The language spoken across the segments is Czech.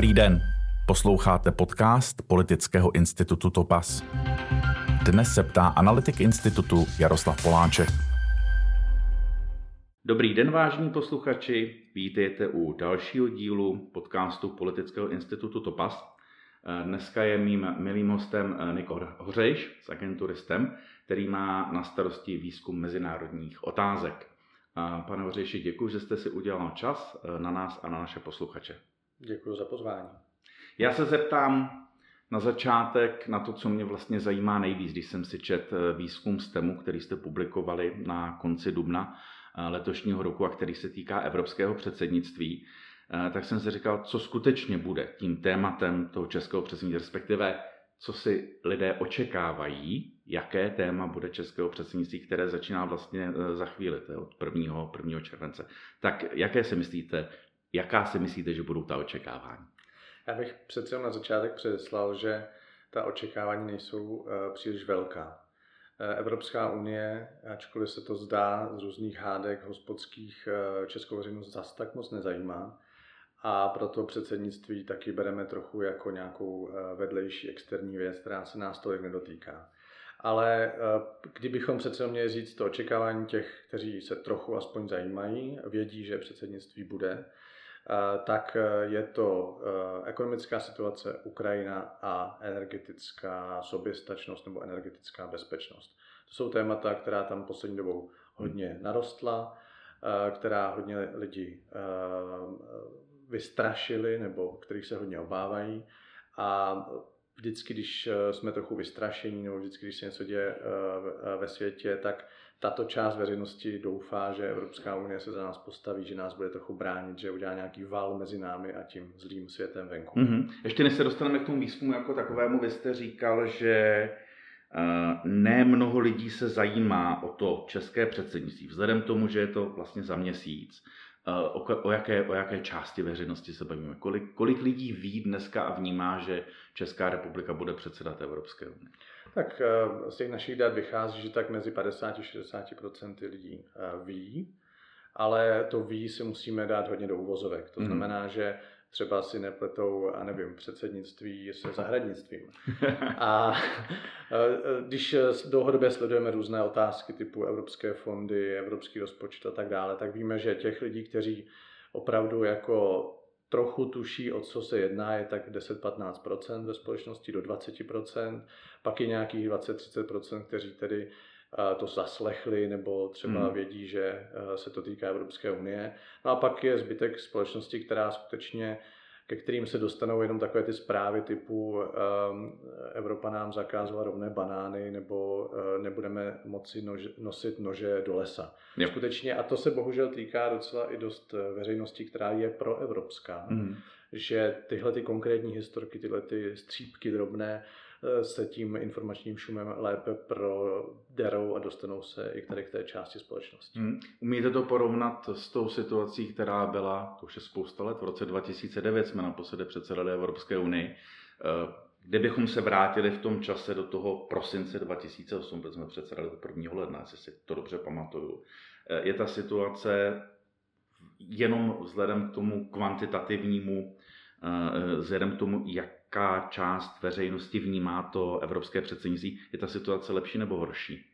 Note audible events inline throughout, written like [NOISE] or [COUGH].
Dobrý den. Posloucháte podcast Politického institutu Topas. Dnes se ptá analytik institutu Jaroslav Poláček. Dobrý den, vážní posluchači. Vítejte u dalšího dílu podcastu Politického institutu Topas. Dneska je mým milým hostem Niko Hořejš z agentury STEM, který má na starosti výzkum mezinárodních otázek. Pane Hořejši, děkuji, že jste si udělal čas na nás a na naše posluchače. Děkuji za pozvání. Já se zeptám na začátek na to, co mě vlastně zajímá nejvíc, když jsem si čet eh, výzkum STEMu, který jste publikovali na konci dubna eh, letošního roku a který se týká evropského předsednictví, eh, tak jsem si říkal, co skutečně bude tím tématem toho českého předsednictví, respektive co si lidé očekávají, jaké téma bude českého předsednictví, které začíná vlastně za chvíli, to je od 1. 1. července. Tak jaké si myslíte, jaká si myslíte, že budou ta očekávání? Já bych přece na začátek předeslal, že ta očekávání nejsou uh, příliš velká. Uh, Evropská unie, ačkoliv se to zdá z různých hádek hospodských, uh, českou veřejnost zase tak moc nezajímá. A proto předsednictví taky bereme trochu jako nějakou vedlejší externí věc, která se nás tolik nedotýká. Ale kdybychom přece měli říct to očekávání těch, kteří se trochu aspoň zajímají, vědí, že předsednictví bude, tak e, je to ekonomická situace Ukrajina a energetická soběstačnost nebo energetická bezpečnost. To jsou témata, která tam poslední dobou hodně narostla, která hodně lidí vystrašili nebo kterých se hodně obávají. A vždycky, když jsme trochu vystrašení nebo vždycky, když se něco děje ve světě, tak tato část veřejnosti doufá, že Evropská unie se za nás postaví, že nás bude trochu bránit, že udělá nějaký val mezi námi a tím zlým světem venku. Mm-hmm. Ještě než se dostaneme k tomu výzkumu jako takovému, vy jste říkal, že ne mnoho lidí se zajímá o to české předsednictví, vzhledem k tomu, že je to vlastně za měsíc. Uh, o, o, jaké, o jaké části veřejnosti se bavíme? Kolik, kolik lidí ví dneska a vnímá, že Česká republika bude předsedat Evropské unie? Tak eh, z těch našich dat vychází, že tak mezi 50 a 60% lidí eh, ví, ale to ví si musíme dát hodně do uvozovek. To mhm. znamená, že třeba si nepletou, a nevím, předsednictví se zahradnictvím. [LAUGHS] A když dlouhodobě sledujeme různé otázky typu evropské fondy, evropský rozpočet a tak dále, tak víme, že těch lidí, kteří opravdu jako trochu tuší, o co se jedná, je tak 10-15% ve společnosti do 20%, pak je nějakých 20-30%, kteří tedy to zaslechli nebo třeba hmm. vědí, že eh, se to týká Evropské unie. No a pak je zbytek společnosti, která skutečně ke kterým se dostanou jenom takové ty zprávy typu um, Evropa nám zakázala rovné banány nebo uh, nebudeme moci nož, nosit nože do lesa. Jo. Skutečně, a to se bohužel týká docela i dost eh, veřejnosti, která je proevropská, mm. že tyhle ty konkrétní historky, tyhle ty střípky drobné, Eh, se tím informačním šumem lépe proderou a dostanou se i tady k té části společnosti. Hmm. Umíte to porovnat s tou situací, která byla, to už je spousta let, v roce 2009 jsme naposledy předsedali Evropské unii, eh, Kdybychom se vrátili v tom čase do toho prosince 2008, protože jsme předsedali do 1. ledna, jestli si to dobře pamatuju, eh, je ta situace jenom vzhledem k tomu kvantitativnímu, vzhledem k tomu, jak jaká část veřejnosti vnímá to evropské předsednictví? Je ta situace lepší nebo horší?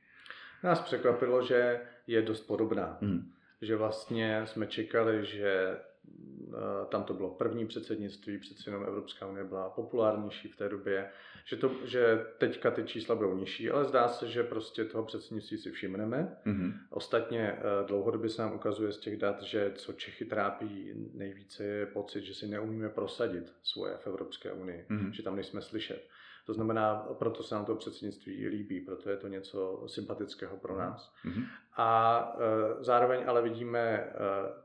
Nás překvapilo, že je dost podobná. Hmm. Že vlastně jsme čekali, že tam to bylo první předsednictví, přeci jenom Evropská unie byla populárnější v té době, že, to, že teďka ty čísla budou nižší, ale zdá se, že prostě toho předsednictví si všimneme. Mm-hmm. Ostatně eh, dlouhodobě se nám ukazuje z těch dat, že co Čechy trápí nejvíce je pocit, že si neumíme prosadit svoje v Evropské unii, mm-hmm. že tam nejsme slyšet. To znamená, proto se nám to předsednictví líbí, proto je to něco sympatického pro nás. Mm-hmm. A e, zároveň ale vidíme e,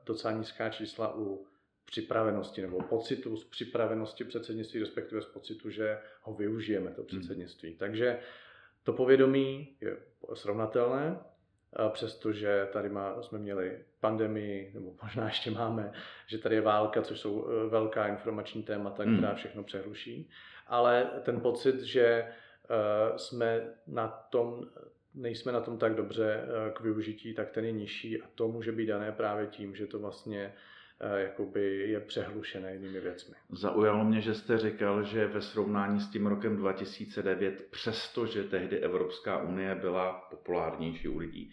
docela nízká čísla u připravenosti nebo pocitu z připravenosti předsednictví, respektive z pocitu, že ho využijeme, to hmm. předsednictví. Hmm. Takže to povědomí je srovnatelné, přestože tady má, jsme měli pandemii, nebo možná ještě máme, že tady je válka, což jsou e, velká informační témata, která všechno přehluší, ale ten pocit, že e, jsme na tom, nejsme na tom tak dobře e, k využití, tak ten je nižší a to může být dané právě tím, že to vlastně jakoby je přehlušené jinými věcmi. Zaujalo mě, že jste říkal, že ve srovnání s tím rokem 2009, přestože tehdy Evropská unie byla populárnější u lidí,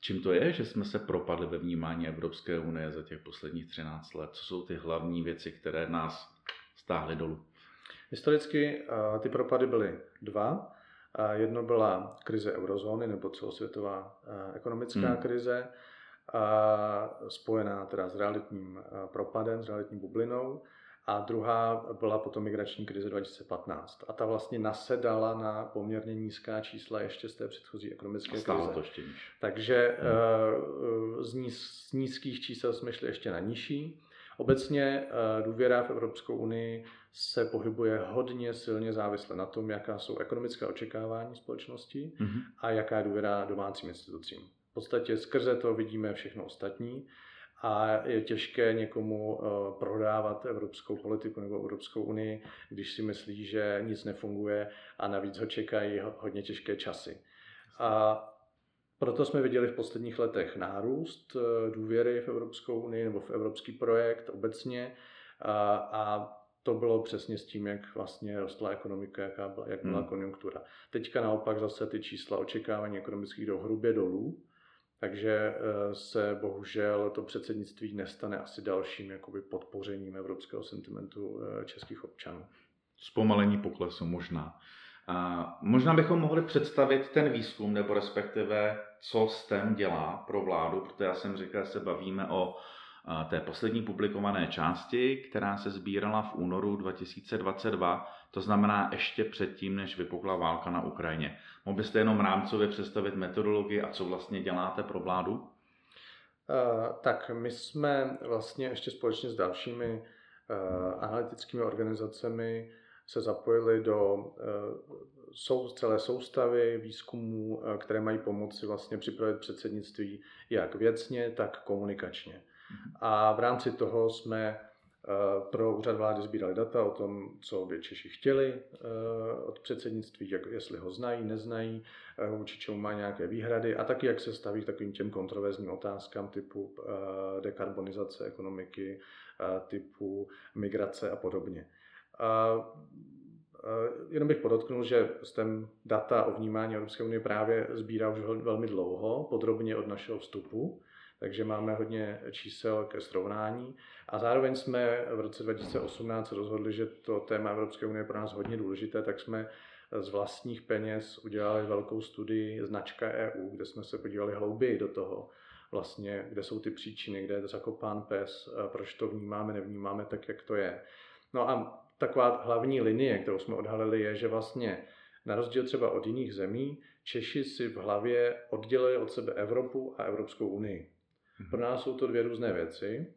Čím to je, že jsme se propadli ve vnímání Evropské unie za těch posledních 13 let? Co jsou ty hlavní věci, které nás stáhly dolů? Historicky ty propady byly dva. Jedno byla krize eurozóny nebo celosvětová ekonomická hmm. krize, spojená teda s realitním propadem, s realitní bublinou a druhá byla potom migrační krize 2015. A ta vlastně nasedala na poměrně nízká čísla ještě z té předchozí ekonomické Stále krize. To ještě Takže hmm. z, níz, z nízkých čísel jsme šli ještě na nižší. Obecně eh, důvěra v Evropskou unii se pohybuje hodně silně závisle na tom, jaká jsou ekonomická očekávání společnosti mm-hmm. a jaká je důvěra domácím institucím. V podstatě skrze to vidíme všechno ostatní a je těžké někomu eh, prodávat evropskou politiku nebo Evropskou unii, když si myslí, že nic nefunguje a navíc ho čekají hodně těžké časy. A proto jsme viděli v posledních letech nárůst eh, důvěry v Evropskou unii nebo v evropský projekt obecně a, a to bylo přesně s tím, jak vlastně rostla ekonomika, jaká byla, jak byla hmm. konjunktura. Teďka naopak zase ty čísla očekávání ekonomických jdou hrubě dolů, takže eh, se bohužel to předsednictví nestane asi dalším jakoby podpořením evropského sentimentu eh, českých občanů. Zpomalení poklesu možná. A možná bychom mohli představit ten výzkum, nebo respektive, co STEM dělá pro vládu, protože já jsem říkal, že se bavíme o té poslední publikované části, která se sbírala v únoru 2022, to znamená ještě předtím, než vypukla válka na Ukrajině. Mohl byste jenom rámcově představit metodologii a co vlastně děláte pro vládu? Uh, tak my jsme vlastně ještě společně s dalšími uh, analytickými organizacemi se zapojili do sou, celé soustavy výzkumů, které mají pomoci vlastně připravit předsednictví jak věcně, tak komunikačně. A v rámci toho jsme eh, pro úřad vlády sbírali data o tom, co by Češi chtěli eh, od předsednictví, jak, jestli ho znají, neznají, eh, vůči čemu má nějaké výhrady a taky, jak se staví k takovým těm kontroverzním otázkám typu dekarbonizace ekonomiky, typu migrace a podobně. Jenom bych podotknul, že ten data o vnímání Evropské unie právě sbírá už velmi dlouho, podrobně od našeho vstupu takže máme hodně čísel ke srovnání. A zároveň jsme v roce 2018 rozhodli, že to téma Evropské unie je pro nás hodně důležité, tak jsme z vlastních peněz udělali velkou studii značka EU, kde jsme se podívali hlouběji do toho, vlastně, kde jsou ty příčiny, kde je zakopán pes, proč to vnímáme, nevnímáme tak, jak to je. No a taková hlavní linie, kterou jsme odhalili, je, že vlastně na rozdíl třeba od jiných zemí, Češi si v hlavě oddělili od sebe Evropu a Evropskou unii. Pro nás jsou to dvě různé věci.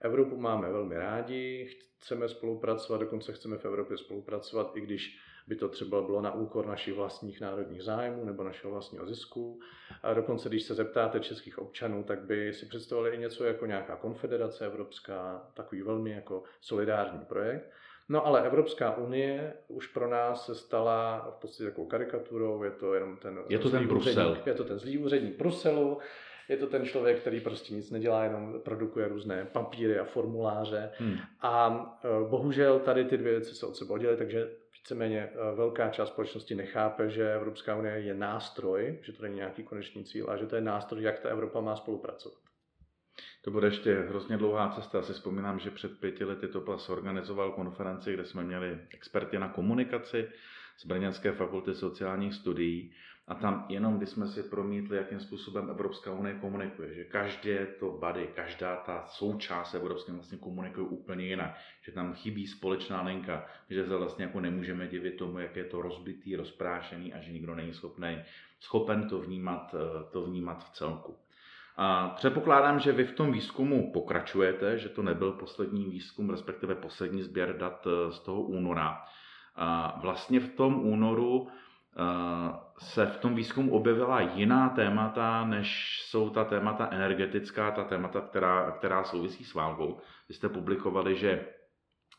Evropu máme velmi rádi, chceme spolupracovat, dokonce chceme v Evropě spolupracovat, i když by to třeba bylo na úkor našich vlastních národních zájmů nebo našeho vlastního zisku. A dokonce, když se zeptáte českých občanů, tak by si představili i něco jako nějaká konfederace evropská, takový velmi jako solidární projekt. No ale Evropská unie už pro nás se stala v podstatě takovou karikaturou, je to jenom ten, je to ten Brusel. je to ten zlý úředník Bruselu, je to ten člověk, který prostě nic nedělá, jenom produkuje různé papíry a formuláře. Hmm. A e, bohužel tady ty dvě věci se od sebe oddělily, takže víceméně e, velká část společnosti nechápe, že Evropská unie je nástroj, že to není nějaký konečný cíl a že to je nástroj, jak ta Evropa má spolupracovat. To bude ještě hrozně dlouhá cesta. Já si vzpomínám, že před pěti lety Toplas organizoval konferenci, kde jsme měli experty na komunikaci z Brněnské fakulty sociálních studií a tam jenom, když jsme si promítli, jakým způsobem Evropská unie komunikuje, že každé to body, každá ta součást Evropské vlastně komunikuje úplně jinak, že tam chybí společná linka, že se vlastně jako nemůžeme divit tomu, jak je to rozbitý, rozprášený a že nikdo není schopný, schopen to vnímat, eh, to vnímat v celku. A předpokládám, že vy v tom výzkumu pokračujete, že to nebyl poslední výzkum, respektive poslední sběr dat eh, z toho února. A vlastně v tom únoru Eh, se v tom výzkumu objevila jiná témata, než jsou ta témata energetická, ta témata, která, která souvisí s válkou. Vy jste publikovali, že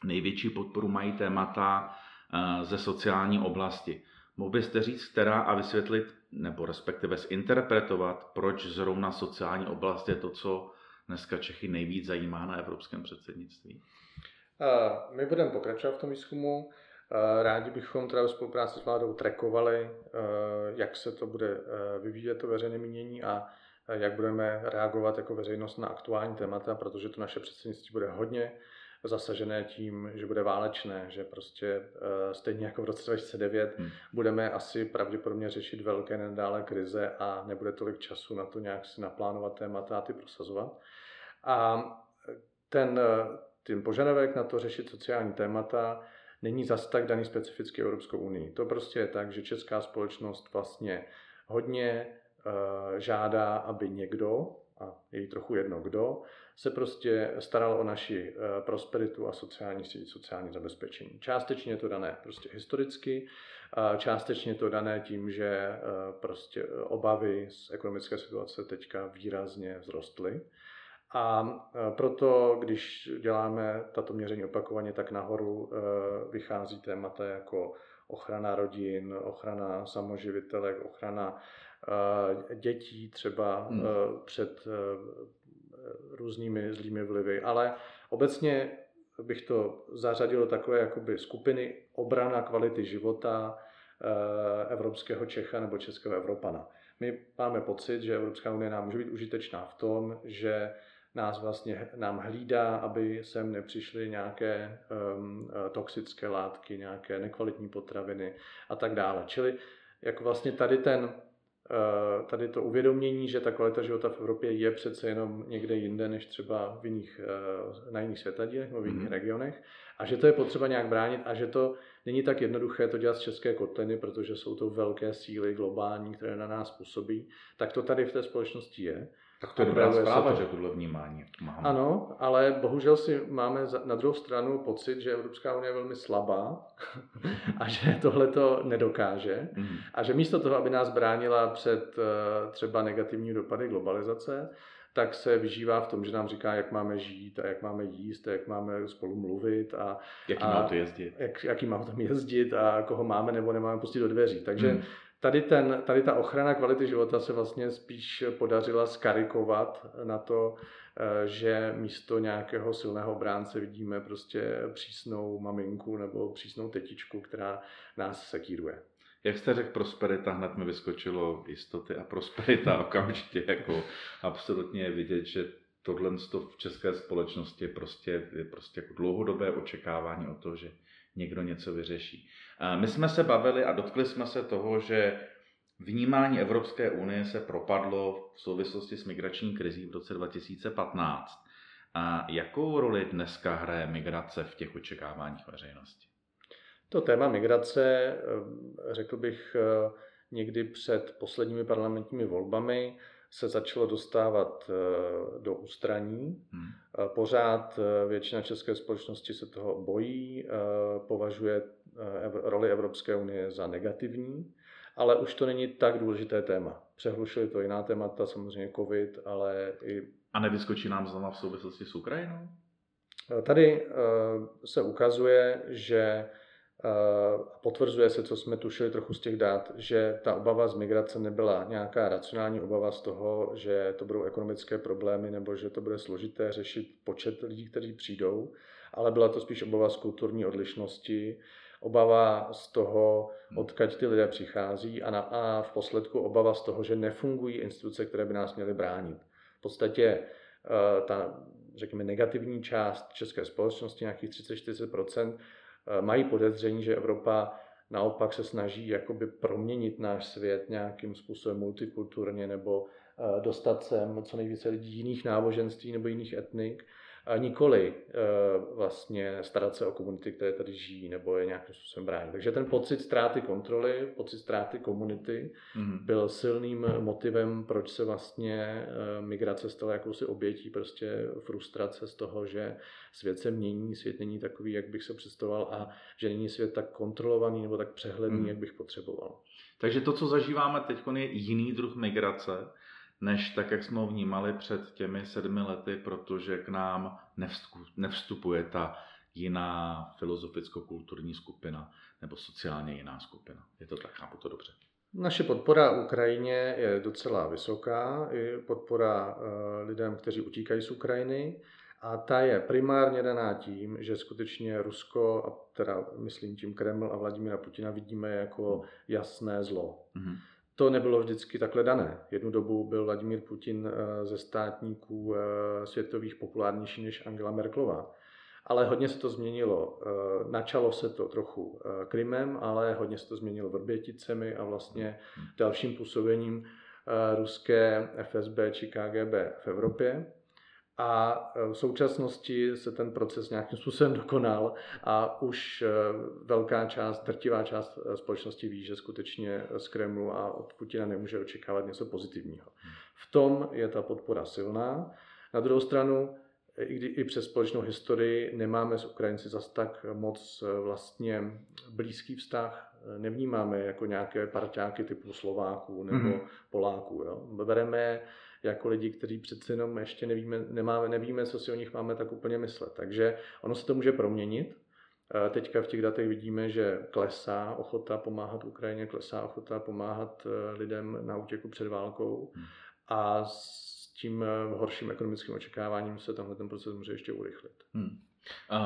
největší podporu mají témata eh, ze sociální oblasti. Mohl byste říct, která a vysvětlit, nebo respektive zinterpretovat, proč zrovna sociální oblast je to, co dneska Čechy nejvíc zajímá na evropském předsednictví? My budeme pokračovat v tom výzkumu. Rádi bychom teda v spolupráci s vládou trekovali, jak se to bude vyvíjet, to veřejné mínění a jak budeme reagovat jako veřejnost na aktuální témata, protože to naše předsednictví bude hodně zasažené tím, že bude válečné, že prostě stejně jako v roce 2009 hmm. budeme asi pravděpodobně řešit velké nedále krize a nebude tolik času na to nějak si naplánovat témata a ty prosazovat. A ten, ten požadavek na to řešit sociální témata není zas tak daný specificky Evropskou unii. To prostě je tak, že česká společnost vlastně hodně uh, žádá, aby někdo, a je jí trochu jedno kdo, se prostě staral o naši uh, prosperitu a sociální síť, sociální zabezpečení. Částečně je to dané prostě historicky, částečně je to dané tím, že uh, prostě obavy z ekonomické situace teďka výrazně vzrostly. A e, proto, když děláme tato měření opakovaně, tak nahoru e, vychází témata jako ochrana rodin, ochrana samoživitelek, ochrana e, dětí třeba hmm. před různými zlými vlivy. Ale obecně bych to zařadil do takové jakoby skupiny obrana kvality života evropského Čecha nebo českého Evropana. My máme pocit, že Evropská unie nám může být užitečná v tom, že nás vlastně nám hlídá, aby sem nepřišly nějaké um, toxické látky, nějaké nekvalitní potraviny a tak dále. Čili jako vlastně tady ten uh, tady to uvědomění, že ta kvalita života v Evropě je přece jenom někde jinde než třeba v jiných, uh, na jiných světadílech nebo v jiných mm. regionech a že to je potřeba nějak bránit a že to není tak jednoduché to dělat z české kotliny, protože jsou to velké síly globální, které na nás působí, tak to tady v té společnosti je. Tak to je dobrá zpráva, to... že tohle vnímání máme. Ano, ale bohužel si máme na druhou stranu pocit, že Evropská unie je velmi slabá [LAUGHS] a že tohle to nedokáže. Mm. A že místo toho, aby nás bránila před eh, třeba negativní dopady globalizace, tak se vyžívá v tom, že nám říká, jak máme žít a jak máme jíst a jak máme spolu mluvit a jakým auto jezdit. Jak, jakým autem jezdit a koho máme nebo nemáme pustit do dveří. Takže mm tady, ten, tady ta ochrana kvality života se vlastně spíš podařila skarikovat na to, eh, že místo nějakého silného obránce vidíme prostě přísnou maminku nebo přísnou tetičku, která nás sekíruje. Jak jste řekl prosperita, hned mi vyskočilo jistoty a prosperita [LAUGHS] okamžitě, jako absolutně je vidět, že tohle v české společnosti je prostě, je prostě jako dlouhodobé očekávání o to, že někdo něco vyřeší. My jsme se bavili a dotkli jsme se toho, že vnímání Evropské unie se propadlo v souvislosti s migrační krizí v roce 2015. A jakou roli dneska hraje migrace v těch očekáváních veřejnosti? To téma migrace, eh, řekl bych, eh, někdy před posledními parlamentními volbami se začalo dostávat eh, do ústraní. Hmm. Pořád většina české společnosti se toho bojí, považuje roli Evropské unie za negativní, ale už to není tak důležité téma. Přehlušili to jiná témata, samozřejmě covid, ale i... A nevyskočí nám znovu v souvislosti s Ukrajinou? Tady se ukazuje, že potvrzuje se, co jsme tušili trochu z těch dát, že ta obava z migrace nebyla nějaká racionální obava z toho, že to budou ekonomické problémy nebo že to bude složité řešit počet lidí, kteří přijdou, ale byla to spíš obava z kulturní odlišnosti, obava z toho, hmm. odkud ty lidé přichází a, na, a v posledku obava z toho, že nefungují instituce, které by nás měly bránit. V podstatě eh, ta, řekněme, negativní část české společnosti, nějakých 30-40%, Eh, mají podezření, že Evropa naopak se snaží jakoby proměnit náš svět nějakým způsobem multikulturně nebo eh, dostat sem co nejvíce lidí jiných náboženství nebo jiných etnik a nikoli eh, vlastně starat se o komunity, které tady žijí nebo je nějakým způsobem brání. Takže ten pocit ztráty kontroly, pocit ztráty komunity mm. byl silným motivem, proč se vlastně eh, migrace stala jakousi obětí prostě frustrace z toho, že svět se mění, svět není takový, jak bych se představoval a že není svět tak kontrolovaný nebo tak přehledný, mm. jak bych potřeboval. Takže to, co zažíváme teď, je jiný druh migrace, než tak, jak jsme ho vnímali před těmi sedmi lety, protože k nám nevstupuje ta jiná filozoficko-kulturní skupina nebo sociálně jiná skupina. Je to tak, chápu to dobře. Naše podpora Ukrajině je docela vysoká, i podpora lidem, kteří utíkají z Ukrajiny. A ta je primárně daná tím, že skutečně Rusko, a teda myslím tím Kreml a Vladimira Putina vidíme jako jasné zlo. Mm-hmm. To nebylo vždycky takhle dané. Jednu dobu byl Vladimír Putin eh, ze státníků eh, světových populárnější než Angela Merklová. Ale hodně se to změnilo. Eh, načalo se to trochu Krymem, ale hodně se to změnilo Vrběticemi a vlastně mhm. dalším působením ruské FSB či KGB v Evropě. A e, v současnosti se ten proces nějakým způsobem dokonal a už e, velká část, drtivá část e, společnosti ví, že skutečně z Kremlu a od Putina nemůže očekávat něco pozitivního. V tom je ta podpora silná. Na druhou stranu, i, kdy, i přes společnou historii nemáme s Ukrajinci zas tak moc vlastně blízký vztah, nevnímáme jako nějaké parťáky typu Slováků nebo mm-hmm. Poláků. Jo. Bereme jako lidi, kteří přece jenom ještě nevíme, nemáme, nevíme, co si o nich máme tak úplně myslet. Takže ono se to může proměnit. E, teďka v těch datech vidíme, že klesá ochota pomáhat Ukrajině, klesá ochota pomáhat e, lidem na útěku před válkou hmm. a s tím e, horším ekonomickým očekáváním se tenhle ten proces může ještě urychlit. Hmm.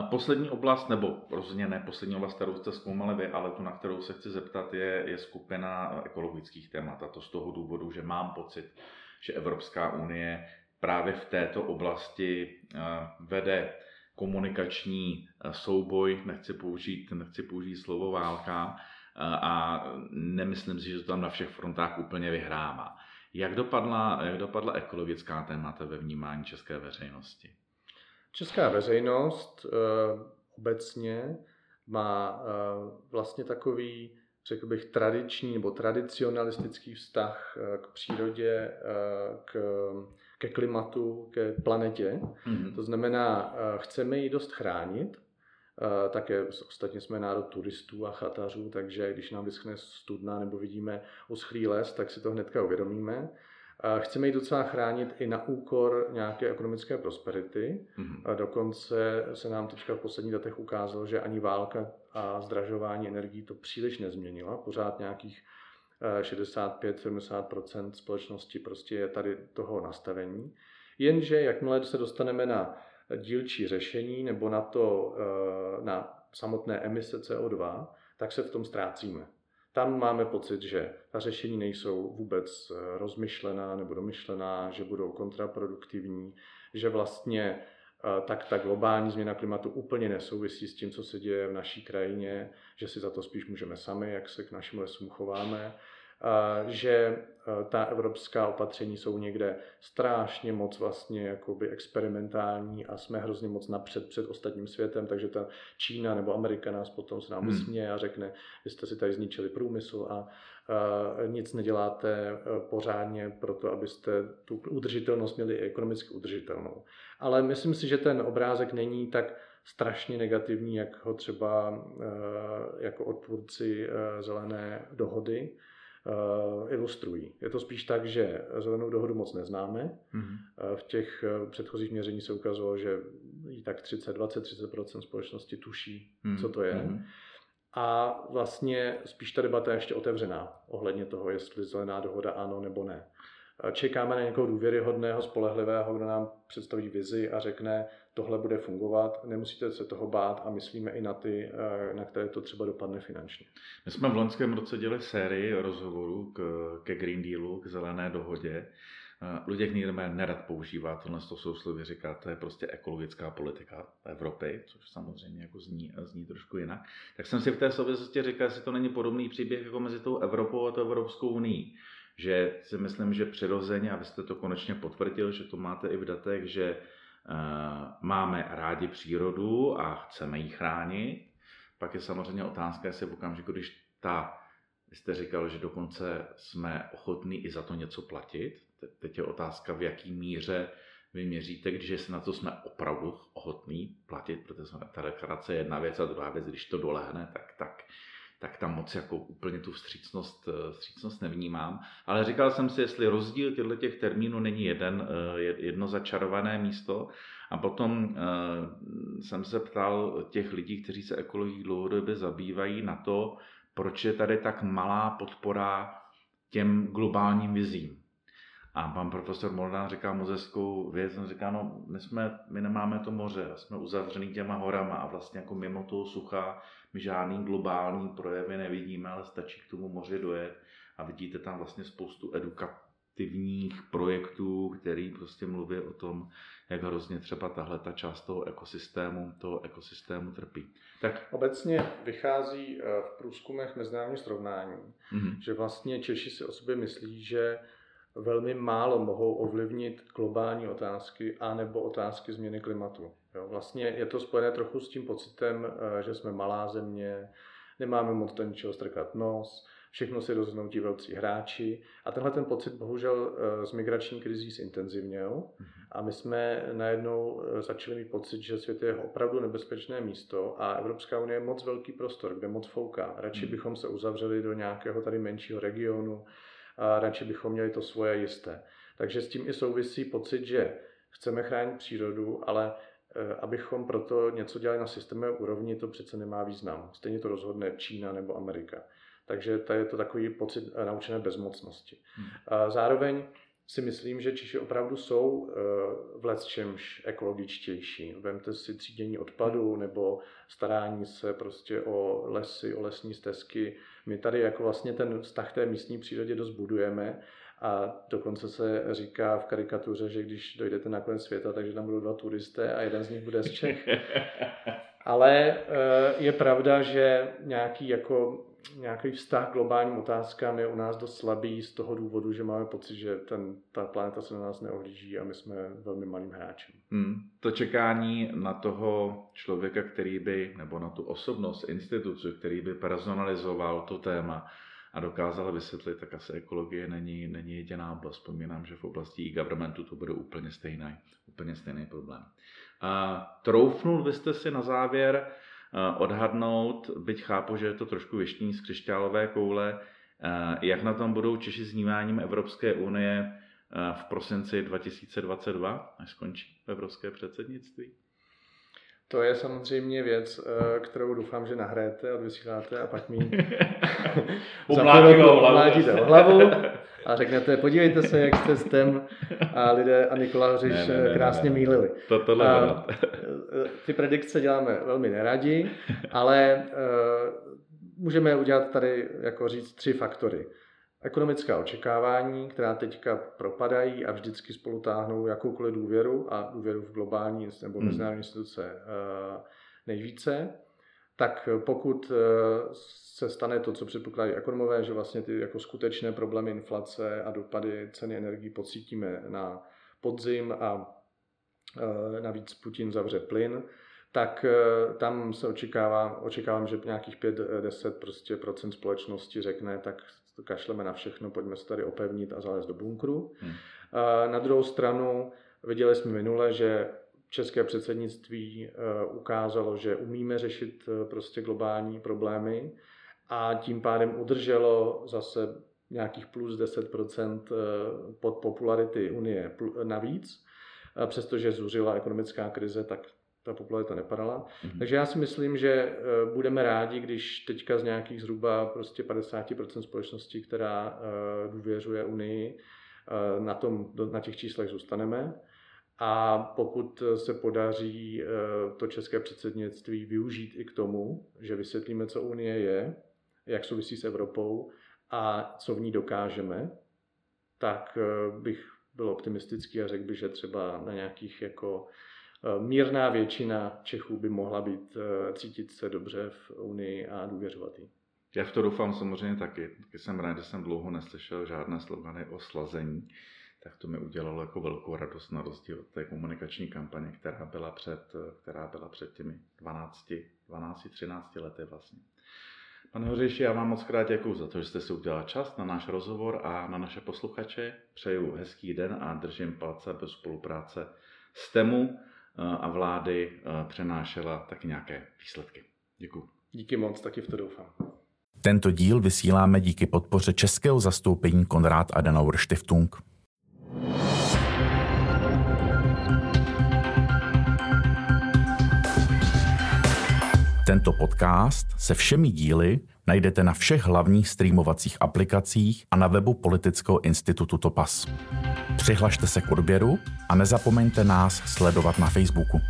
Poslední oblast, nebo rozhodně ne poslední oblast, kterou jste zkoumali vy, ale tu, na kterou se chci zeptat, je, je skupina ekologických témat. A to z toho důvodu, že mám pocit, že Evropská unie právě v této oblasti eh, vede komunikační eh, souboj, nechci použít, nechci použít slovo válka, eh, a nemyslím si, že to tam na všech frontách úplně vyhrává. Jak dopadla, jak dopadla ekologická témata ve vnímání české veřejnosti? Česká veřejnost obecně má vlastně takový řekl bych, tradiční nebo tradicionalistický vztah eh, k přírodě, eh, k, ke klimatu, ke planetě. Mm-hmm. To znamená, eh, chceme ji dost chránit, také ostatně jsme národ turistů a chatařů, takže když nám vyschne studna nebo vidíme uschlý les, tak si to hnedka uvědomíme. Chceme ji docela chránit i na úkor nějaké ekonomické prosperity. Mm-hmm. Dokonce se nám teďka v posledních letech ukázalo, že ani válka a zdražování energií to příliš nezměnilo. Pořád nějakých 65-70 společnosti prostě je tady toho nastavení. Jenže jakmile se dostaneme na dílčí řešení nebo na to, eh, na samotné emise CO2, tak se v tom ztrácíme. Tam máme pocit, že ta řešení nejsou vůbec eh, rozmyšlená nebo domyšlená, že budou kontraproduktivní, že vlastně eh, tak ta globální změna klimatu úplně nesouvisí s tím, co se děje v naší krajině, že si za to spíš můžeme sami, jak se k našim lesům chováme že e, ta evropská opatření jsou někde strašně moc vlastně jakoby experimentální a jsme hrozně moc napřed před ostatním světem, takže ta Čína nebo Amerika nás potom se nám hmm. usměje a řekne, vy jste si tady zničili průmysl a, nic neděláte e, pořádně pro to, abyste tu udržitelnost měli ekonomicky udržitelnou. Ale myslím si, že ten obrázek není tak strašně negativní, jak ho třeba e, jako odpůrci zelené dohody ilustrují. Je to spíš tak, že zelenou dohodu moc neznáme. Mm-hmm. V těch eh, předchozích měření se ukazovalo, že i tak 30, 20, 30% společnosti tuší, mm-hmm. co to je. Mm-hmm. A vlastně spíš ta debata je ještě otevřená ohledně toho, jestli zelená dohoda ano nebo ne. Čekáme na někoho důvěryhodného, spolehlivého, kdo nám představí vizi a řekne, tohle bude fungovat, nemusíte se toho bát a myslíme i na ty, eh, na které to třeba dopadne finančně. My jsme v loňském roce dělali sérii rozhovorů k, ke Green Dealu, k zelené dohodě. Eh, Luděk Niedermayer nerad používá tohle to souslově, říká, to je prostě ekologická politika Evropy, což samozřejmě jako zní, zní trošku jinak. Tak jsem si v té souvislosti říkal, jestli to není podobný příběh jako mezi tou Evropou a tou Evropskou unii že si myslím, že přirozeně, a to konečně potvrdil, že to máte i v datech, že uh, máme rádi přírodu a chceme ji chránit. Pak je samozřejmě otázka, jestli v okamžiku, když ta, jste říkal, že dokonce jsme ochotní i za to něco platit. Teď je otázka, v jaký míře vy měříte, když na to jsme opravdu ochotní platit, protože ta deklarace je jedna věc a druhá věc, když to dolehne, tak, tak tak tam moc jako úplně tu vstřícnost, eh, vstřícnost nevnímám. Ale říkal jsem si, jestli rozdíl těchto těch termínů není jeden, eh, jedno začarované místo. A potom eh, jsem se ptal těch lidí, kteří se ekologií dlouhodobě zabývají na to, proč je tady tak malá podpora těm globálním vizím. A pan profesor Moldán říká mozeskou věc, on říká, no my, jsme, my nemáme to moře, jsme uzavřený těma horama a vlastně jako mimo toho sucha my žádný globální projevy nevidíme, ale stačí k tomu moři dojet a vidíte tam vlastně spoustu edukativních projektů, který prostě mluví o tom, jak hrozně třeba tahle ta část toho ekosystému, toho ekosystému trpí. Tak obecně vychází eh, v průzkumech mezinárodní srovnání, mm-hmm. že vlastně Češi si o sobě myslí, že velmi málo mohou ovlivnit globální otázky a nebo otázky změny klimatu. Jo, vlastně je to spojené trochu s tím pocitem, eh, že jsme malá země, nemáme moc do ničeho strkat nos, všechno si rozhodnou ti velcí hráči a tenhle ten pocit bohužel eh, s migrační krizí zintenzivněl mhm. a my jsme najednou eh, začali mít pocit, že svět je opravdu nebezpečné místo a Evropská unie je moc velký prostor, kde moc fouká. Radši mhm. bychom se uzavřeli do nějakého tady menšího regionu, a radši bychom měli to svoje jisté. Takže s tím i souvisí pocit, že chceme chránit přírodu, ale e, abychom proto něco dělali na systémové úrovni, to přece nemá význam. Stejně to rozhodne Čína nebo Amerika. Takže to je to takový pocit e, naučené bezmocnosti. Hmm. Zároveň si myslím, že Češi opravdu jsou e, v lecčemž ekologičtější. Vemte si třídění odpadu nebo starání se prostě o lesy, o lesní stezky. My tady jako vlastně ten vztah té místní přírodě dost budujeme a dokonce se říká v karikatuře, že když dojdete na konec světa, takže tam budou dva turisté a jeden z nich bude z Čech. [LAUGHS] Ale je pravda, že nějaký jako nějaký vztah k globálním otázkám je u nás dost slabý z toho důvodu, že máme pocit, že ten, ta planeta se na nás neohlíží a my jsme velmi malým hráčem. Hmm. To čekání na toho člověka, který by, nebo na tu osobnost, instituci, který by personalizoval to téma a dokázal vysvětlit, tak asi ekologie není, není jediná oblast. Vzpomínám, že v oblasti e-governmentu to bude úplně stejný, úplně stejný problém. A troufnul byste si na závěr odhadnout, byť chápu, že je to trošku věštní z křišťálové koule, eh, jak na tom budou Češi s vnímáním Evropské unie eh, v prosinci 2022, až skončí evropské předsednictví? To je samozřejmě věc, kterou doufám, že nahrajete, odvysíláte a pak mi [LAUGHS] [LAUGHS] umládíte o hlavu a řeknete, podívejte se, jak jste s tem a lidé a Nikola Hřiš ne, ne, ne, krásně ne, mýlili. To, tohle a, ty predikce děláme velmi neradi, ale uh, můžeme udělat tady, jako říct, tři faktory. Ekonomická očekávání, která teďka propadají a vždycky spolu táhnou jakoukoliv důvěru a důvěru v globální nebo hmm. mezinárodní instituce uh, nejvíce tak pokud se stane to, co předpokládají ekonomové, že vlastně ty jako skutečné problémy inflace a dopady ceny energií pocítíme na podzim a e, navíc Putin zavře plyn, tak tam se očekává, očekávám, že nějakých 5-10 prostě procent společnosti řekne, tak kašleme na všechno, pojďme se tady opevnit a zalézt do bunkru. Hmm. Na druhou stranu viděli jsme minule, že české předsednictví ukázalo, že umíme řešit prostě globální problémy a tím pádem udrželo zase nějakých plus 10% eh, pod popularity Unie navíc, přestože zuřila ekonomická krize, tak ta popularita nepadala. Mm-hmm. Takže já si myslím, že eh, budeme rádi, když teďka z nějakých zhruba prostě 50% společnosti, která eh, důvěřuje Unii, na, tom, na těch číslech zůstaneme. A pokud se podaří to české předsednictví využít i k tomu, že vysvětlíme, co Unie je, jak souvisí s Evropou a co v ní dokážeme, tak eh, bych byl optimistický a řekl bych, že třeba na nějakých jako eh, mírná většina Čechů by mohla být, eh, cítit se dobře v Unii a důvěřovat jí. Já v to doufám samozřejmě taky. Taky jsem rád, že jsem dlouho neslyšel žádné slogany o slazení, tak to mi udělalo jako velkou radost na rozdíl od té komunikační kampaně, která byla před, která byla před těmi 12, 12, 13 lety vlastně. Pane Hořejši, já vám moc krát děkuji za to, že jste si udělal čas na náš rozhovor a na naše posluchače. Přeju hezký den a držím palce, bez spolupráce s TEMu eh, a vlády eh, přenášela taky nějaké výsledky. Děkuji. Díky moc, taky v to doufám. Tento díl vysíláme díky podpoře českého zastoupení Konrad Adenauer Stiftung. Tento podcast se všemi díly najdete na všech hlavních streamovacích aplikacích a na webu Politického institutu Topas. Přihlašte se k odběru a nezapomeňte nás sledovat na Facebooku.